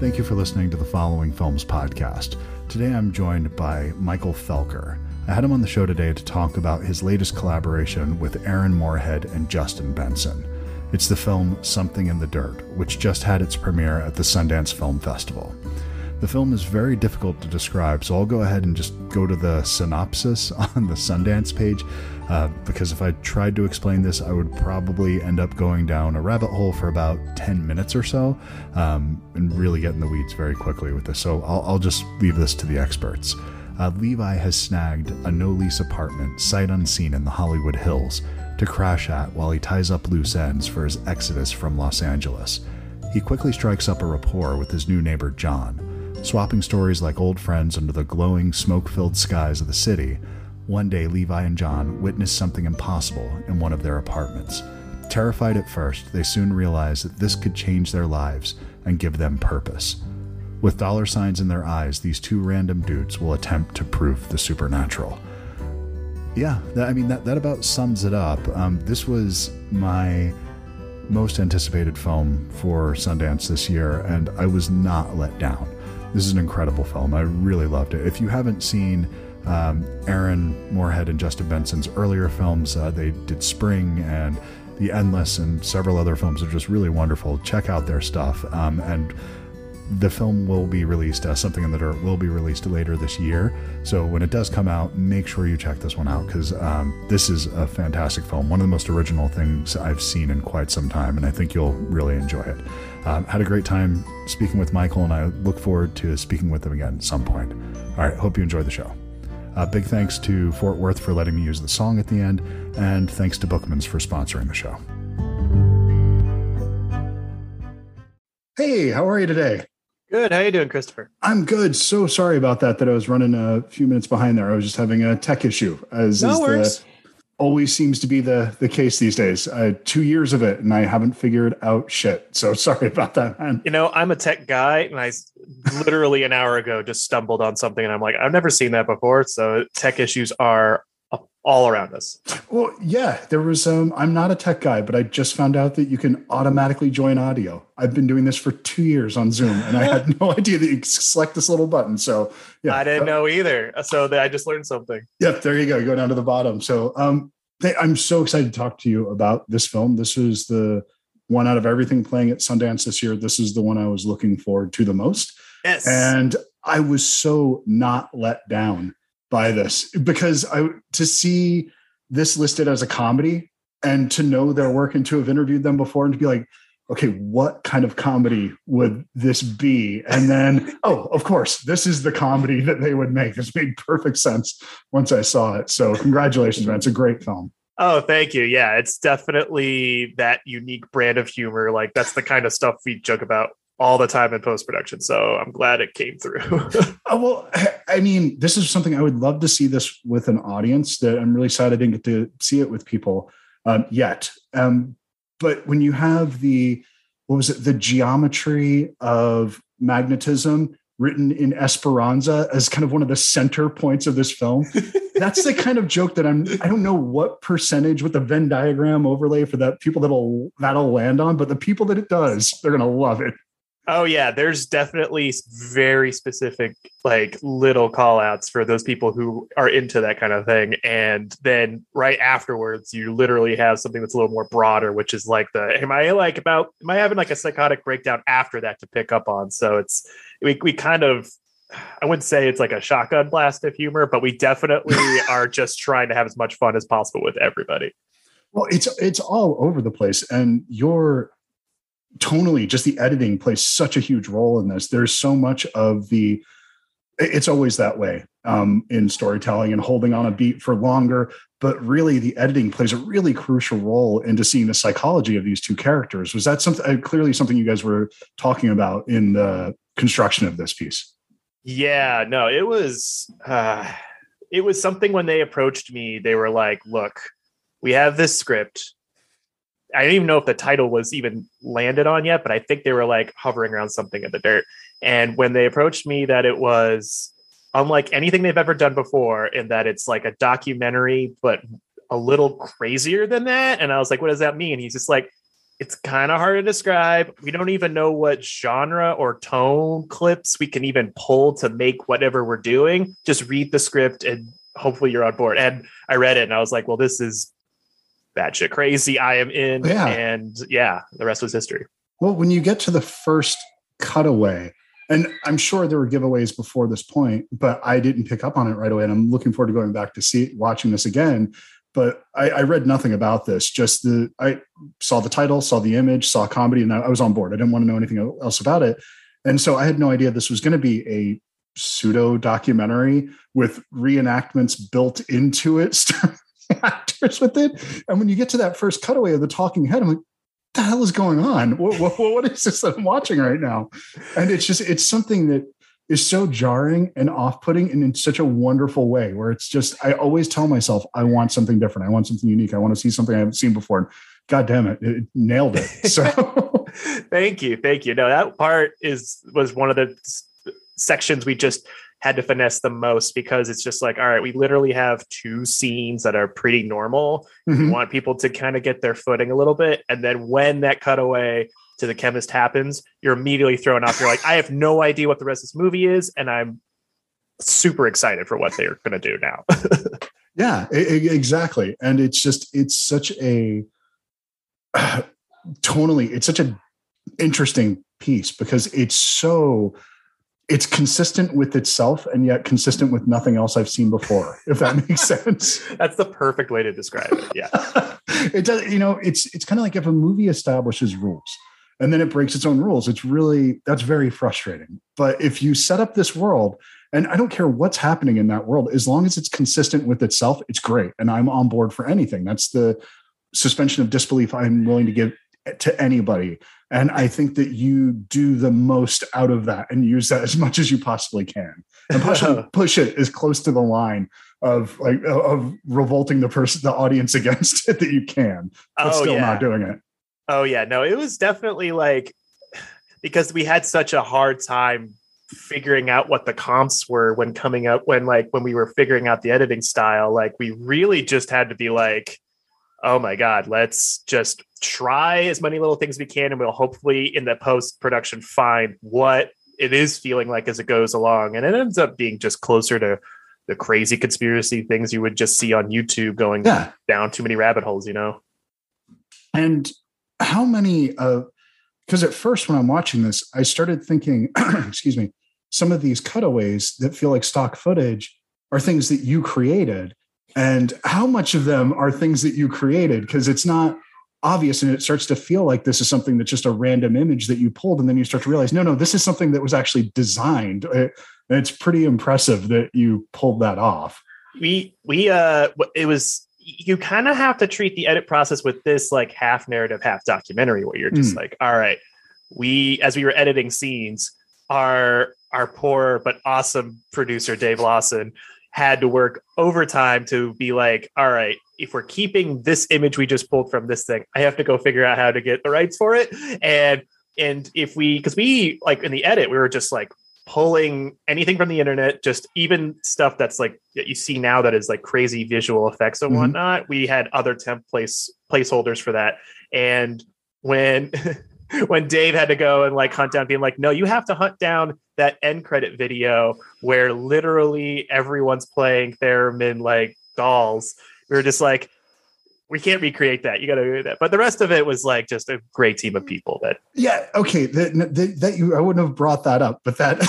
Thank you for listening to the Following Films podcast. Today I'm joined by Michael Felker. I had him on the show today to talk about his latest collaboration with Aaron Moorhead and Justin Benson. It's the film Something in the Dirt, which just had its premiere at the Sundance Film Festival. The film is very difficult to describe, so I'll go ahead and just go to the synopsis on the Sundance page uh, because if I tried to explain this, I would probably end up going down a rabbit hole for about 10 minutes or so um, and really get in the weeds very quickly with this. So I'll, I'll just leave this to the experts. Uh, Levi has snagged a no lease apartment, sight unseen in the Hollywood Hills, to crash at while he ties up loose ends for his exodus from Los Angeles. He quickly strikes up a rapport with his new neighbor John, swapping stories like old friends under the glowing, smoke filled skies of the city one day, Levi and John witnessed something impossible in one of their apartments. Terrified at first, they soon realized that this could change their lives and give them purpose. With dollar signs in their eyes, these two random dudes will attempt to prove the supernatural. Yeah, that, I mean, that, that about sums it up. Um, this was my most anticipated film for Sundance this year, and I was not let down. This is an incredible film. I really loved it. If you haven't seen um, Aaron Moorhead and Justin Benson's earlier films. Uh, they did Spring and The Endless and several other films are just really wonderful. Check out their stuff. Um, and the film will be released, uh, Something in the Dirt will be released later this year. So when it does come out, make sure you check this one out because um, this is a fantastic film. One of the most original things I've seen in quite some time, and I think you'll really enjoy it. Um, had a great time speaking with Michael, and I look forward to speaking with him again at some point. All right, hope you enjoy the show. Uh, big thanks to Fort Worth for letting me use the song at the end, and thanks to Bookmans for sponsoring the show. Hey, how are you today? Good. How you doing, Christopher? I'm good. So sorry about that. That I was running a few minutes behind there. I was just having a tech issue, as no worries. The, always seems to be the the case these days. Uh, two years of it, and I haven't figured out shit. So sorry about that, man. You know, I'm a tech guy, and I literally an hour ago just stumbled on something, and I'm like, I've never seen that before. So tech issues are all around us. Well, yeah, there was. Um, I'm not a tech guy, but I just found out that you can automatically join audio. I've been doing this for two years on Zoom, and I had no idea that you select this little button. So, yeah, I didn't know either. So I just learned something. Yep, there you go. You go down to the bottom. So, um, I'm so excited to talk to you about this film. This is the one out of everything playing at Sundance this year. This is the one I was looking forward to the most. Yes, and I was so not let down by this because I to see this listed as a comedy and to know their work and to have interviewed them before and to be like, okay, what kind of comedy would this be? And then, oh, of course, this is the comedy that they would make. This made perfect sense once I saw it. So congratulations, man. It's a great film. Oh, thank you. Yeah, it's definitely that unique brand of humor. Like that's the kind of stuff we joke about all the time in post production. So I'm glad it came through. oh, well, I mean, this is something I would love to see this with an audience. That I'm really sad I didn't get to see it with people um, yet. Um, but when you have the what was it, the geometry of magnetism written in Esperanto as kind of one of the center points of this film. That's the kind of joke that I'm I don't know what percentage with the Venn diagram overlay for that people that'll that'll land on, but the people that it does, they're gonna love it. Oh yeah, there's definitely very specific like little call outs for those people who are into that kind of thing. And then right afterwards, you literally have something that's a little more broader, which is like the am I like about am I having like a psychotic breakdown after that to pick up on? So it's we we kind of I wouldn't say it's like a shotgun blast of humor, but we definitely are just trying to have as much fun as possible with everybody. Well, it's it's all over the place, and your tonally, just the editing plays such a huge role in this. There's so much of the it's always that way um, in storytelling and holding on a beat for longer. But really, the editing plays a really crucial role into seeing the psychology of these two characters. Was that something uh, clearly something you guys were talking about in the construction of this piece? Yeah, no, it was uh, it was something when they approached me. They were like, "Look, we have this script. I didn't even know if the title was even landed on yet, but I think they were like hovering around something in the dirt. And when they approached me, that it was unlike anything they've ever done before, in that it's like a documentary, but a little crazier than that. And I was like, what does that mean? He's just like, it's kind of hard to describe. We don't even know what genre or tone clips we can even pull to make whatever we're doing. Just read the script and hopefully you're on board. And I read it and I was like, well, this is batshit crazy. I am in. Yeah. And yeah, the rest was history. Well, when you get to the first cutaway, and I'm sure there were giveaways before this point, but I didn't pick up on it right away. And I'm looking forward to going back to see watching this again. But I, I read nothing about this. Just the I saw the title, saw the image, saw comedy, and I was on board. I didn't want to know anything else about it. And so I had no idea this was going to be a pseudo documentary with reenactments built into it, actors with it. And when you get to that first cutaway of the talking head, I'm like, the hell is going on? What, what, what is this that I'm watching right now? And it's just, it's something that is so jarring and off-putting and in such a wonderful way where it's just, I always tell myself, I want something different. I want something unique. I want to see something I haven't seen before. God damn it. It nailed it. So thank you. Thank you. No, that part is, was one of the sections we just had to finesse the most because it's just like, all right, we literally have two scenes that are pretty normal. Mm-hmm. We want people to kind of get their footing a little bit. And then when that cutaway to the chemist happens, you're immediately thrown off. You're like, I have no idea what the rest of this movie is. And I'm super excited for what they're going to do now. yeah, exactly. And it's just, it's such a uh, tonally, it's such an interesting piece because it's so it's consistent with itself and yet consistent with nothing else I've seen before, if that makes sense. That's the perfect way to describe it. Yeah. it does, you know, it's it's kind of like if a movie establishes rules and then it breaks its own rules, it's really that's very frustrating. But if you set up this world, and I don't care what's happening in that world, as long as it's consistent with itself, it's great. And I'm on board for anything. That's the suspension of disbelief I'm willing to give to anybody and I think that you do the most out of that and use that as much as you possibly can and push it, push it as close to the line of like of revolting the person, the audience against it that you can, but oh, still yeah. not doing it. Oh yeah, no, it was definitely like because we had such a hard time figuring out what the comps were when coming up when like when we were figuring out the editing style like we really just had to be like oh my god let's just try as many little things we can and we'll hopefully in the post production find what it is feeling like as it goes along. And it ends up being just closer to the crazy conspiracy things you would just see on youtube going yeah. down too many rabbit holes you know? And how many uh because at first when i'm watching this i started thinking excuse me some of these cutaways that feel like stock footage are things that you created and how much of them are things that you created? Because it's not obvious and it starts to feel like this is something that's just a random image that you pulled and then you start to realize no no this is something that was actually designed. And it's pretty impressive that you pulled that off. We we uh it was you kind of have to treat the edit process with this like half narrative half documentary where you're just mm. like all right we as we were editing scenes our our poor but awesome producer dave lawson had to work overtime to be like, all right, if we're keeping this image we just pulled from this thing, I have to go figure out how to get the rights for it. And and if we because we like in the edit, we were just like pulling anything from the internet, just even stuff that's like that you see now that is like crazy visual effects and mm-hmm. whatnot. We had other templates placeholders for that. And when when Dave had to go and like hunt down, being like, no, you have to hunt down that end credit video where literally everyone's playing theremin like dolls. We were just like, we can't recreate that. You got to do that. But the rest of it was like just a great team of people that. Yeah. Okay. That, that you, I wouldn't have brought that up, but that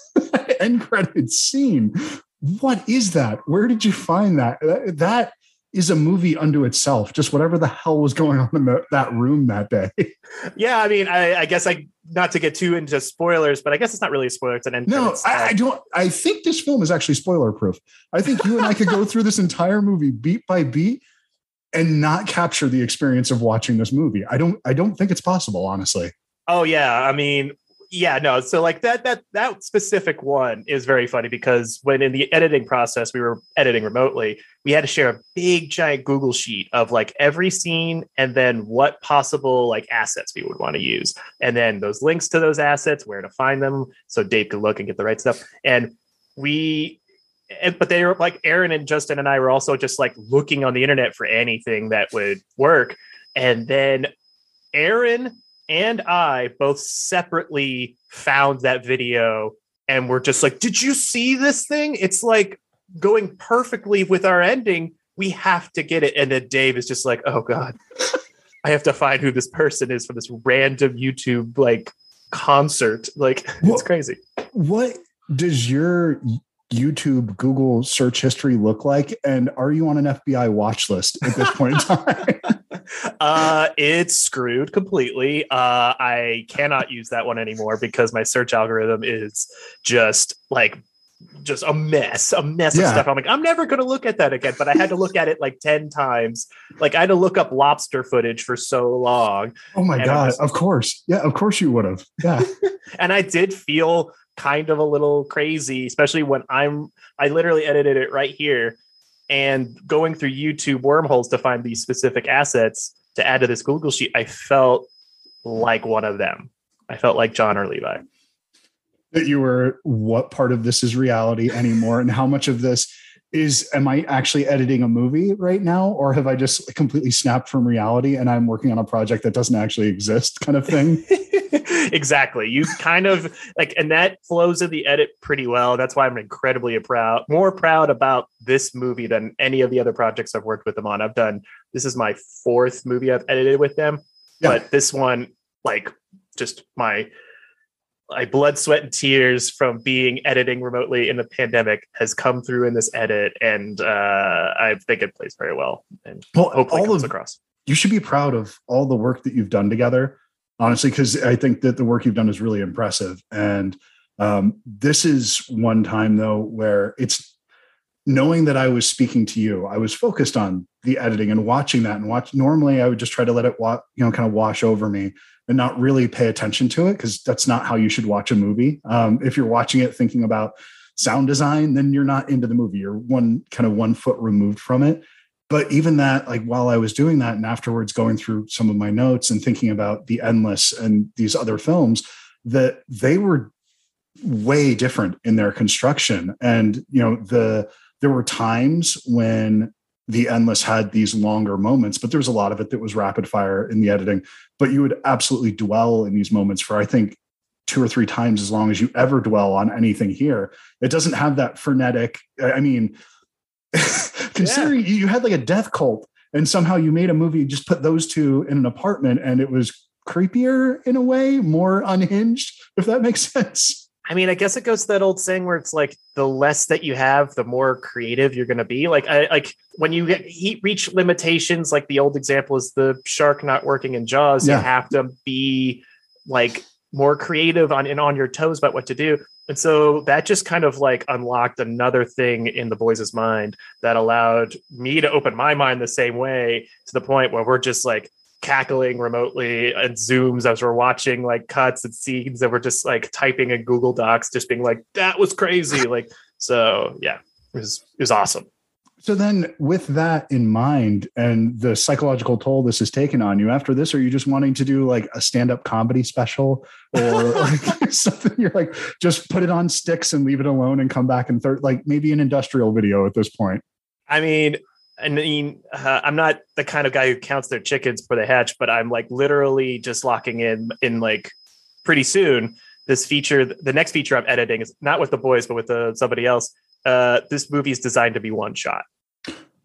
end credit scene, what is that? Where did you find that? That is a movie unto itself. Just whatever the hell was going on in the, that room that day. Yeah, I mean, I, I, guess I not to get too into spoilers, but I guess it's not really a spoiler. It's an end. No, I, I, don't. I think this film is actually spoiler proof. I think you and I could go through this entire movie beat by beat and not capture the experience of watching this movie. I don't. I don't think it's possible, honestly. Oh yeah, I mean, yeah no so like that that that specific one is very funny because when in the editing process we were editing remotely we had to share a big giant google sheet of like every scene and then what possible like assets we would want to use. And then those links to those assets where to find them so dave could look and get the right stuff. And we but they were like aaron and justin and i were also just like looking on the internet for anything that would work. And then Aaron and I both separately found that video and we're just like, did you see this thing? It's like going perfectly with our ending. We have to get it. And then Dave is just like, oh God, I have to find who this person is for this random YouTube like concert. Like Well- it's crazy. What does your YouTube Google search history look like? And are you on an FBI watch list at this point in time? Uh, it's screwed completely. Uh, I cannot use that one anymore because my search algorithm is just like just a mess, a mess Yeah. of stuff. I'm like, I'm never going to look at that again. But I had to look at it like 10 times. Like I had to look up lobster footage for so long. oh my God. Of course. Yeah, of course you would have. Yeah. And I did feel kind of a little crazy, especially when I'm, I literally edited it right here and going through YouTube wormholes to find these specific assets to add to this Google sheet. I felt like one of them. I felt like John or Levi. that you were what part of this is reality anymore and how much of this is am i actually editing a movie right now or have i just completely snapped from reality and i'm working on a project that doesn't actually exist kind of thing exactly. You kind of like, and that flows in the edit pretty well. That's why I'm incredibly proud, more proud about this movie than any of the other projects I've worked with them on. I've done this is my fourth movie I've edited with them, Yeah. but this one, like, just my my blood, sweat, and tears from being editing remotely in the pandemic has come through in this edit, and uh, I think it plays very well and well hopefully all comes of across. you should be proud of all the work that you've done together honestly because i think that the work you've done is really impressive and um, this is one time though where it's knowing that i was speaking to you i was focused on the editing and watching that and watch normally i would just try to let it wa- you know kind of wash over me and not really pay attention to it because that's not how you should watch a movie. Um, if you're watching it thinking about sound design then you're not into the movie. You're one kind of one foot removed from it. But even that like while i was doing that and afterwards going through some of my notes and thinking about the endless and these other films that they were way different in their construction. And you know the there were times when the endless had these longer moments but there was a lot of it that was rapid fire in the editing. But you would absolutely dwell in these moments for i think two or three times as long as you ever dwell on anything here. It doesn't have that frenetic i mean considering you you had like a death cult and somehow you made a movie just put those two in an apartment and it was creepier in a way more unhinged if that makes sense I mean, I guess it goes to that old saying where it's like the less that you have, the more creative you're going to be. Like, I like when you get he reach limitations. Like the old example is the shark not working in Jaws. Yeah. You have to be like more creative on and on your toes about what to do. And so that just kind of like unlocked another thing in the boys' mind that allowed me to open my mind the same way to the point where we're just like cackling remotely and zooms as we're watching like cuts and scenes that we're just like typing in Google Docs, just being like, that was crazy. like, so yeah, it was it was awesome. so then with that in mind and the psychological toll this has taken on you after this are you just wanting to do like a stand-up comedy special or like something you're like just put it on sticks and leave it alone and come back and third like maybe an industrial video at this point I mean, I mean, uh, I'm not the kind of guy who counts their chickens for the hatch, but I'm like literally just locking in in like pretty soon. This feature, the next feature I'm editing is not with the boys, but with uh, somebody else. Uh, this movie is designed to be one shot.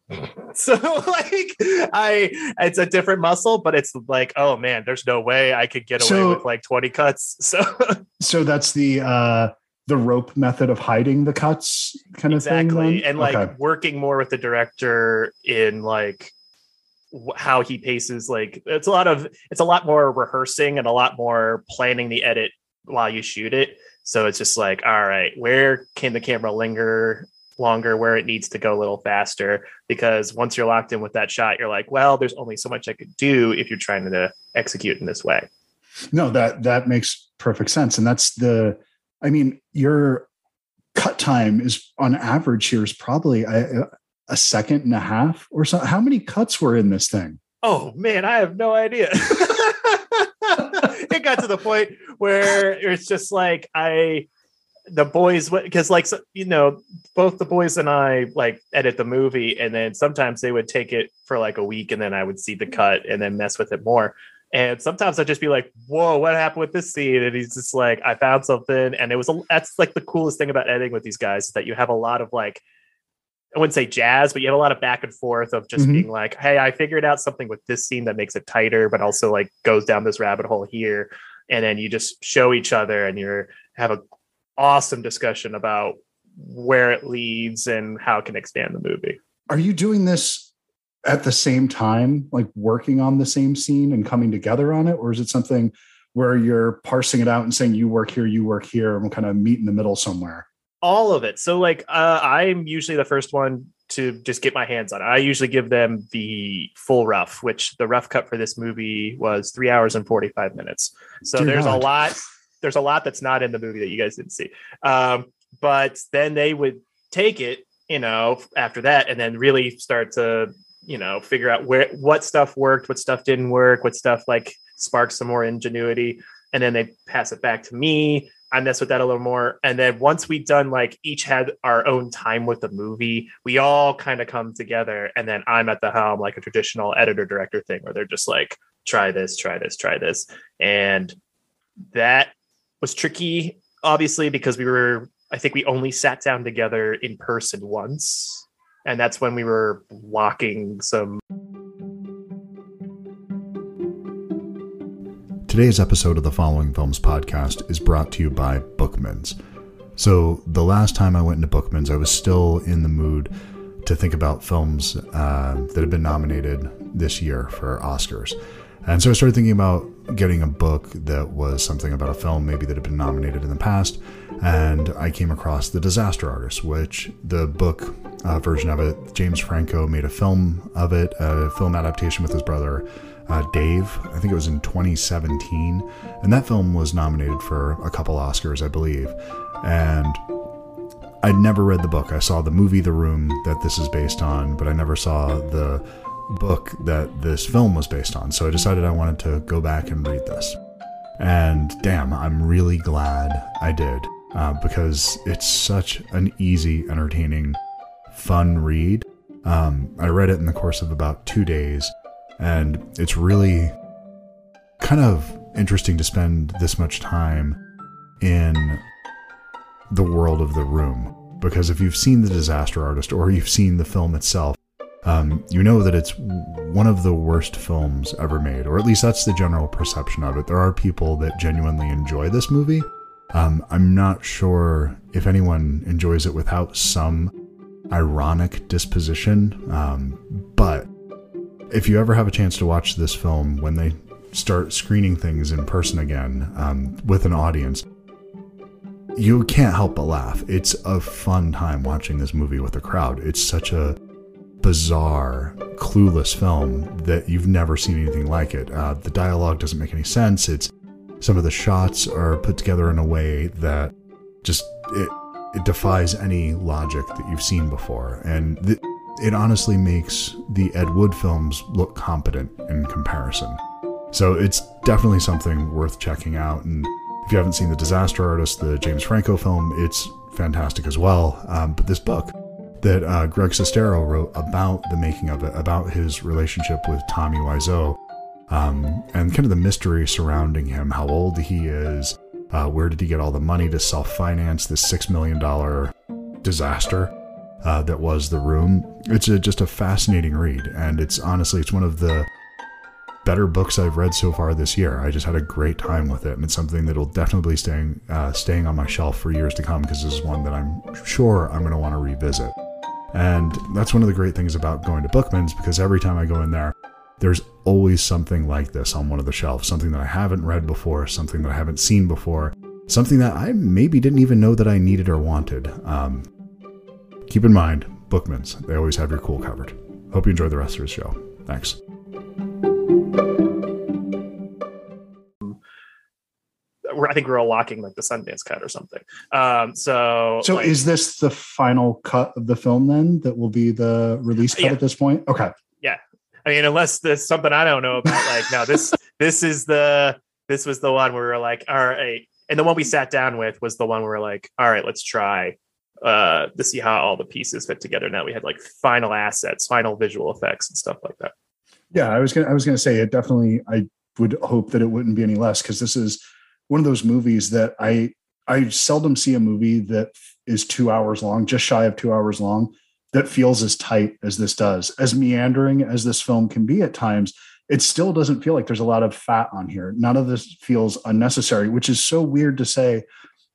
So like I it's a different muscle, but it's like, oh man, there's no way I could get away So- with like 20 cuts. So so that's the uh the rope method of hiding the cuts kind of thing exactly. and like Okay. working more with the director in like how he paces like it's a lot of it's a lot more rehearsing and a lot more planning the edit while you shoot it. So it's just like all right where can the camera linger longer? Where it needs to go a little faster? Because once you're locked in with that shot you're like well there's only so much i could do if you're trying to execute in this way. No, that that makes perfect sense, and that's the. I mean, your cut time is on average here is probably a, a second and a half or so. How many cuts were in this thing? Oh man, I have no idea. it got to the point where it's just like I the boys because like you know both the boys and I like edit the movie and then sometimes they would take it for like a week and then I would see the cut and then mess with it more. And sometimes I'd just be like, "Whoa, what happened with this scene?" And he's just like, "I found something." And it was a, that's like the coolest thing about editing with these guys is that you have a lot of like I wouldn't say jazz, but you have a lot of back and forth of just mm-hmm. being like, "Hey, I figured out something with this scene that makes it tighter, but also like goes down this rabbit hole here." And then you just show each other, and you're have a awesome discussion about where it leads and how it can expand the movie. Are you doing this at the same time, like working on the same scene and coming together on it, or is it something where you're parsing it out and saying you work here, you work here, and we'll kind of meet in the middle somewhere? all of it. So like uh, I'm usually the first one to just get my hands on it. I usually give them the full rough, which the rough cut for this movie was three hours and 45 minutes. So there's God. a lot, there's a lot that's not in the movie that you guys didn't see. Um, but then they would take it, you know, after that and then really start to, you know, figure out where what stuff worked, what stuff didn't work, what stuff like sparked some more ingenuity. And then they pass it back to me I mess with that a little more. And then once we've done like each had our own time with the movie, we all kind of come together. And then I'm at the helm, like a traditional editor director thing, where they're just like, try this, try this, try this. And that was tricky, obviously, because we were, I think we only sat down together in person once. And that's when we were blocking some Today's episode of the Following Films podcast is brought to you by Bookman's. So, the last time I went into Bookman's, I was still in the mood to think about films uh, that have been nominated this year for Oscars. And so I started thinking about getting a book that was something about a film maybe that had been nominated in the past. And I came across The Disaster Artist, which the book uh, version of it, James Franco made a film of it, a film adaptation with his brother uh, Dave. I think it was in 2017. And that film was nominated for a couple Oscars, I believe. And I'd never read the book. I saw the movie The Room that this is based on, but I never saw the book that this film was based on. So I decided I wanted to go back and read this. And damn, I'm really glad I did uh, because it's such an easy, entertaining, fun read. Um, I read it in the course of about two days and it's really kind of interesting to spend this much time in the world of the room. Because if you've seen The Disaster Artist or you've seen the film itself, um, you know that it's one of the worst films ever made, or at least that's the general perception of it. There are people that genuinely enjoy this movie. Um, I'm not sure if anyone enjoys it without some ironic disposition, um, but if you ever have a chance to watch this film when they start screening things in person again um, with an audience, you can't help but laugh. It's a fun time watching this movie with a crowd. It's such a bizarre, clueless film that you've never seen anything like it. Uh, the dialogue doesn't make any sense. It's some of the shots are put together in a way that just it it defies any logic that you've seen before, and. The, it honestly makes the Ed Wood films look competent in comparison. So it's definitely something worth checking out. And if you haven't seen The Disaster Artist, the James Franco film, it's fantastic as well. Um, but this book that uh, Greg Sestero wrote about the making of it, about his relationship with Tommy Wiseau, um, and kind of the mystery surrounding him, how old he is, uh, where did he get all the money to self finance this $6 million disaster uh, that was The Room. It's a, just a fascinating read, and it's honestly it's one of the better books I've read so far this year. I just had a great time with it, and it's something that'll definitely be staying uh, staying on my shelf for years to come because this is one that I'm sure I'm going to want to revisit. And that's one of the great things about going to Bookman's because every time I go in there, there's always something like this on one of the shelves, something that I haven't read before, something that I haven't seen before, something that I maybe didn't even know that I needed or wanted. Um, Keep in mind, Bookman's, they always have your cool covered. Hope you enjoy the rest of the show. Thanks. I think we're unlocking like the Sundance cut or something. Um, so, so like, is this the final cut of the film then? That will be the release cut yeah. at this point. Okay. Yeah, I mean, unless there's something I don't know about. Like, no, this this is the this was the one where we are like, all right, and the one we sat down with was the one where we're like, all right, let's try uh, to see how all the pieces fit together. Now we had like final assets, final visual effects, and stuff like that. Yeah, I was gonna I was gonna say it definitely. I would hope that it wouldn't be any less because this is one of those movies that I I seldom see a movie that is two hours long, just shy of two hours long, that feels as tight as this does. As meandering as this film can be at times, it still doesn't feel like there's a lot of fat on here. None of this feels unnecessary, which is so weird to say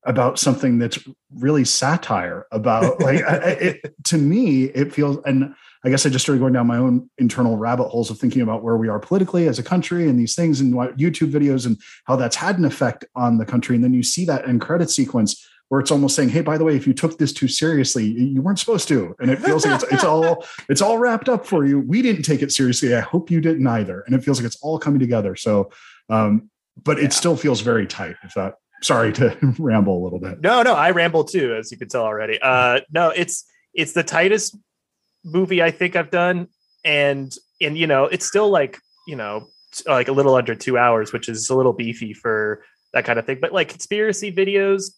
about something that's really satire about like it, to me it feels and i guess i just started going down my own internal rabbit holes of thinking about where we are politically as a country and these things and what youtube videos and how that's had an effect on the country. And then you see that end credit sequence where it's almost saying hey by the way if you took this too seriously you weren't supposed to. And it feels like it's, it's all it's all wrapped up for you. We didn't take it seriously. I hope you didn't either. And it feels like it's all coming together. So um but yeah. it still feels very tight if that sorry to ramble a little bit. No, no, I ramble too, as you can tell already. Uh, no, it's it's the tightest movie I think I've done, and and you know, it's still like you know, like a little under two hours, which is a little beefy for that kind of thing. But like conspiracy videos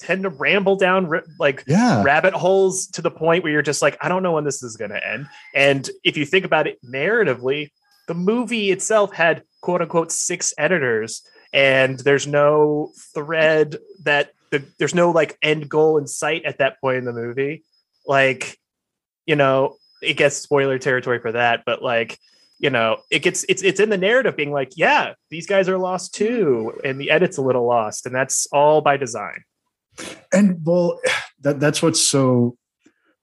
tend to ramble down like yeah. rabbit holes to the point where you're just like, I don't know when this is going to end. And if you think about it narratively, the movie itself had quote unquote six editors and there's no thread that the, there's no like end goal in sight at that point in the movie. Like you know it gets spoiler territory for that but like you know it gets it's it's in the narrative being like yeah these guys are lost too and the edit's a little lost and that's all by design. And well that that's what's so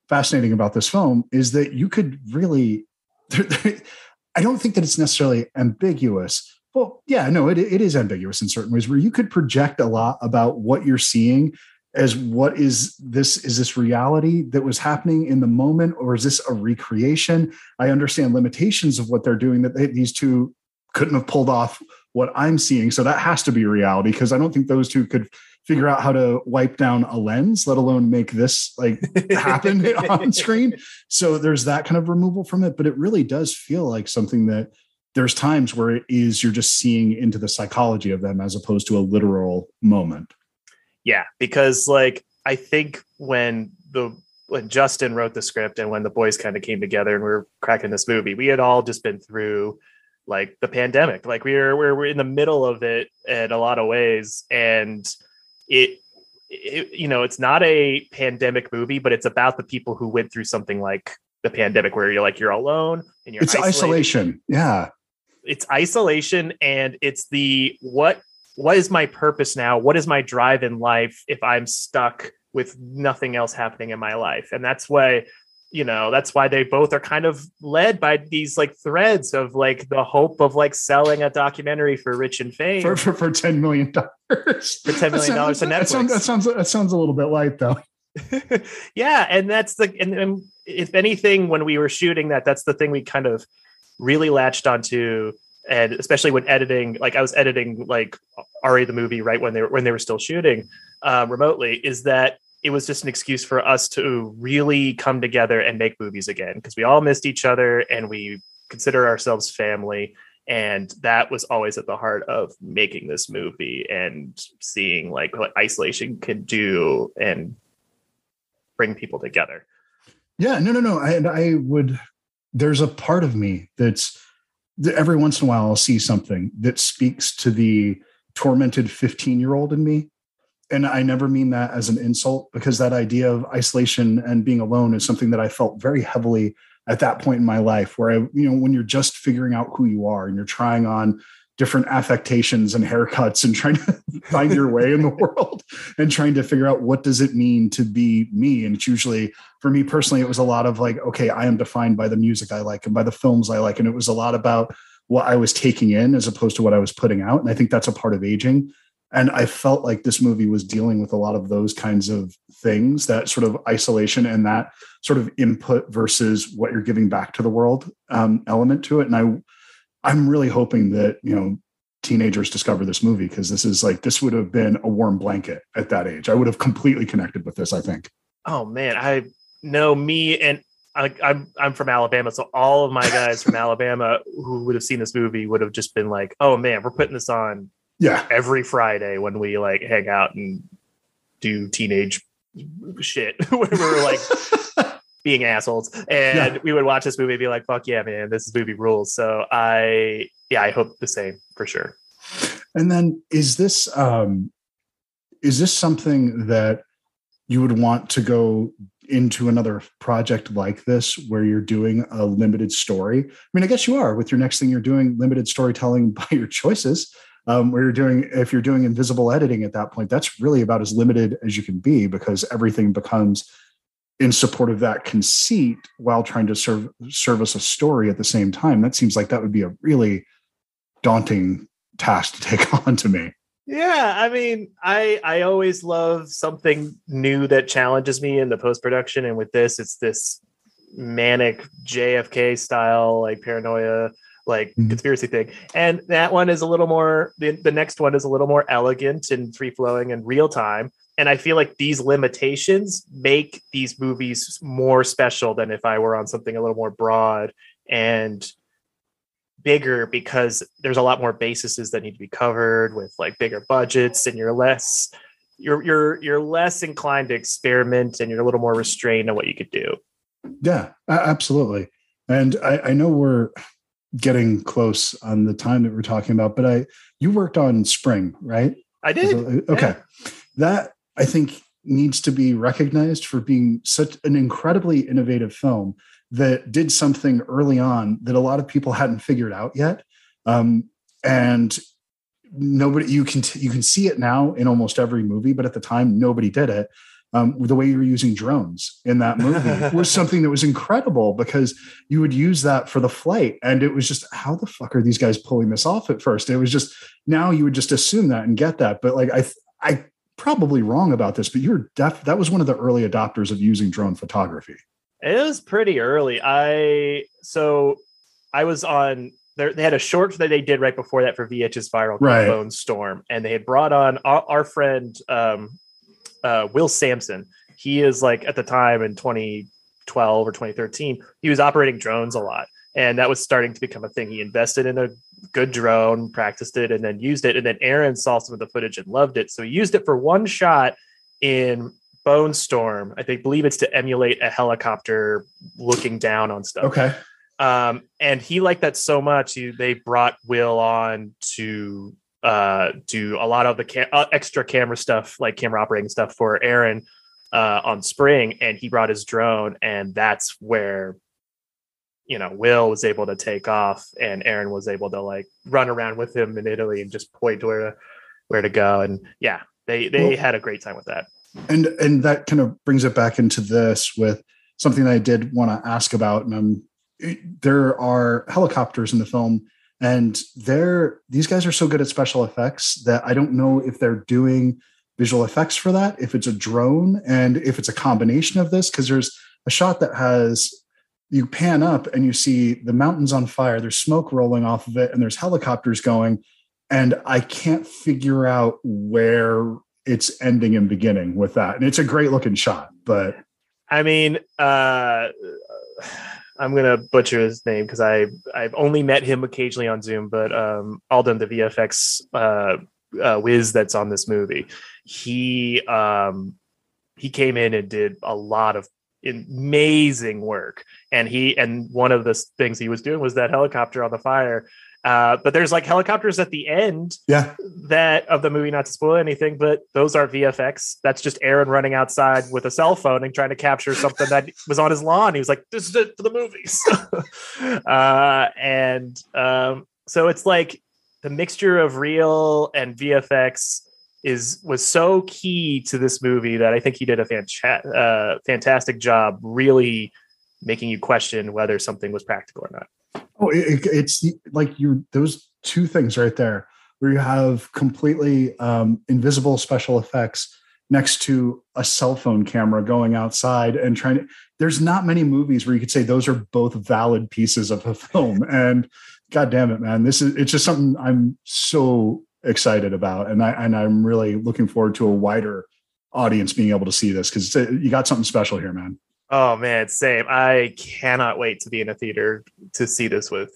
fascinating about this film is that you could really i don't think that it's necessarily ambiguous well, yeah, no, it, it is ambiguous in certain ways where you could project a lot about what you're seeing as what is this is this reality that was happening in the moment or is this a recreation? I understand limitations of what they're doing that they, these two couldn't have pulled off what i'm seeing so that has to be reality because i don't think those two could figure out how to wipe down a lens let alone make this like happen on screen. So there's that kind of removal from it but it really does feel like something that there's times where it is you're just seeing into the psychology of them as opposed to a literal moment. Yeah, because like I think when the when Justin wrote the script and when the boys kind of came together and we are cracking this movie, we had all just been through like the pandemic. Like we were we're, we're in the middle of it in a lot of ways, and it, it you know it's not a pandemic movie, but it's about the people who went through something like the pandemic where you're like you're alone and you're it's isolated. isolation yeah it's isolation and it's the what what is my purpose now? What is my drive in life if I'm stuck with nothing else happening in my life? And that's why you know that's why they both are kind of led by these like threads of like the hope of like selling a documentary for rich and fame for, for, for 10 million dollars for 10 million dollars to Netflix. That sounds, that sounds that sounds a little bit light though yeah and that's the and, and if anything when we were shooting that that's the thing we kind of really latched onto and especially when editing like i was editing like ari the movie right when they were when they were still shooting um, remotely is that it was just an excuse for us to really come together and make movies again because we all missed each other and we consider ourselves family and that was always at the heart of making this movie and seeing like what isolation can do and bring people together. Yeah no no no and i would there's a part of me that's every once in a while I'll see something that speaks to the tormented 15 year old in me. And I never mean that as an insult because that idea of isolation and being alone is something that I felt very heavily at that point in my life where I, you know, when you're just figuring out who you are and you're trying on different affectations and haircuts and trying to find your way in the world and trying to figure out what does it mean to be me. And it's usually for me personally it was a lot of like okay i am defined by the music i like and by the films i like. And it was a lot about what i was taking in as opposed to what i was putting out. And i think that's a part of aging. And i felt like this movie was dealing with a lot of those kinds of things that sort of isolation and that sort of input versus what you're giving back to the world um, element to it. And i I'm really hoping that, you know, teenagers discover this movie because this is like this would have been a warm blanket at that age. I would have completely connected with this, I think. Oh man, I know me and I, am I'm, I'm from Alabama, so all of my guys from Alabama who would have seen this movie would have just been like, "Oh man, we're putting this on, yeah, every Friday when we like hang out and do teenage shit." we're like, being assholes, and Yeah. we would watch this movie and be like, "Fuck yeah, man, this movie rules." So I, yeah, I hope the same for sure. And then is this um is this something that you would want to go into another project like this where you're doing a limited story? I mean, I guess you are with your next thing you're doing limited storytelling by your choices. Um, where you're doing if you're doing invisible editing at that point, that's really about as limited as you can be because everything becomes in support of that conceit while trying to serve service a story at the same time. That seems like that would be a really daunting task to take on to me. Yeah, I mean, I I always love something new that challenges me in the post production, and with this, it's this manic JFK style like paranoia, like Mhm. conspiracy thing, and that one is a little more. The, the next one is a little more elegant and free flowing and real time, and I feel like these limitations make these movies more special than if I were on something a little more broad and bigger because there's a lot more bases that need to be covered with like bigger budgets and you're less you're you're you're less inclined to experiment and you're a little more restrained on what you could do. Yeah, absolutely. And I, I know we're getting close on the time that we're talking about, but I you worked on Spring, right? I did. Okay. That I think needs to be recognized for being such an incredibly innovative film that did something early on that a lot of people hadn't figured out yet. Um, and nobody you can you can see it now in almost every movie, but at the time nobody did it. Um, the way you were using drones in that movie was something that was incredible because you would use that for the flight, and it was just how the fuck are these guys pulling this off at first? It was just now you would just assume that and get that, but like I I probably wrong about this, but you're def that was one of the early adopters of using drone photography. It was pretty early. I so I was on there. They had a short that they did right before that for VHS Viral Right. Bone Storm, and they had brought on our, our friend um, uh, Will Sampson. He is like at the time in 2012 or 2013, he was operating drones a lot, and that was starting to become a thing. He invested in a good drone, practiced it, and then used it. And then Aaron saw some of the footage and loved it, so he used it for one shot in Bone Storm. I think believe it's to emulate a helicopter looking down on stuff. Okay. Um, and he liked that so much, he, they brought Will on to uh, do a lot of the uh, extra camera stuff, like camera operating stuff for Aaron uh, on Spring, and he brought his drone, and that's where you know Will was able to take off, and Aaron was able to like run around with him in Italy and just point to where to where to go, and yeah, they they Well- had a great time with that. And and that kind of brings it back into this with something that I did want to ask about. And um, it- there are helicopters in the film, and they're these guys are so good at special effects that I don't know if they're doing visual effects for that, if it's a drone, and if it's a combination of this, because there's a shot that has you pan up and you see the mountains on fire, there's smoke rolling off of it, and there's helicopters going. And I can't figure out where it's ending and beginning with that. And it's a great looking shot, but I mean, uh, I'm gonna butcher his name because I I've only met him occasionally on Zoom, but um, Alden, the VFX uh, uh, whiz that's on this movie, he um, he came in and did a lot of amazing work, and he and one of the things he was doing was that helicopter on the fire. Uh, but there's like helicopters at the end yeah, that of the movie not to spoil anything but those are vfx that's just aaron running outside with a cell phone and trying to capture something that was on his lawn. He was like this is it for the movies. Uh, and um, so it's like the mixture of real and vfx is was so key to this movie that i think he did a fanta- uh, fantastic job really making you question whether something was practical or not oh, it, it- it's like you those two things right there, where you have completely um, invisible special effects next to a cell phone camera going outside and trying to. There's not many movies where you could say those are both valid pieces of a film, and God damn it, man, this is it's just something I'm so excited about, and I and I'm really looking forward to a wider audience being able to see this because you got something special here, man. Oh man, same. I cannot wait to be in a theater to see this with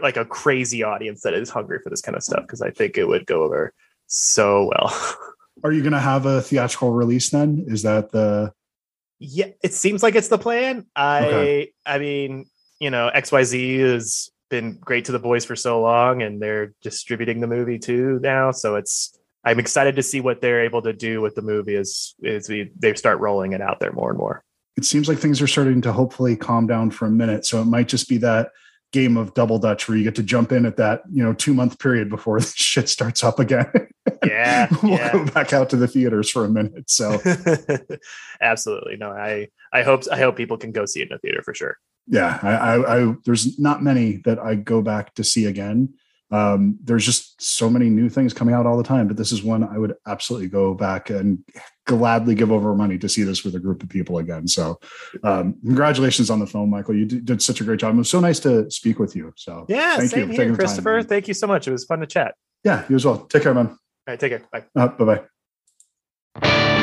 like a crazy audience that is hungry for this kind of stuff because I think it would go over so well. Are you going to have a theatrical release then? Is that the Yeah, it seems like it's the plan. I okay. I mean, you know, XYZ has been great to the boys for so long and they're distributing the movie too now. So it's I'm excited to see what they're able to do with the movie as, as we, they start rolling it out there more and more. It seems like things are starting to hopefully calm down for a minute. So it might just be that game of double dutch where you get to jump in at that you know two month period before the shit starts up again yeah we'll yeah. go back out to the theaters for a minute so absolutely no i i hope i hope people can go see it in the theater for sure yeah I, I, I there's not many that i go back to see again. Um, there's just so many new things coming out all the time but this is one i would absolutely go back and gladly give over money to see this with a group of people again. So um, congratulations on the film michael. You did, did, such a great job. It was so nice to speak with you. So yeah thank you. here, christopher. time, thank you so much. It was fun to chat. Yeah you as well. Take care man. All right take care. Bye. Uh, bye-bye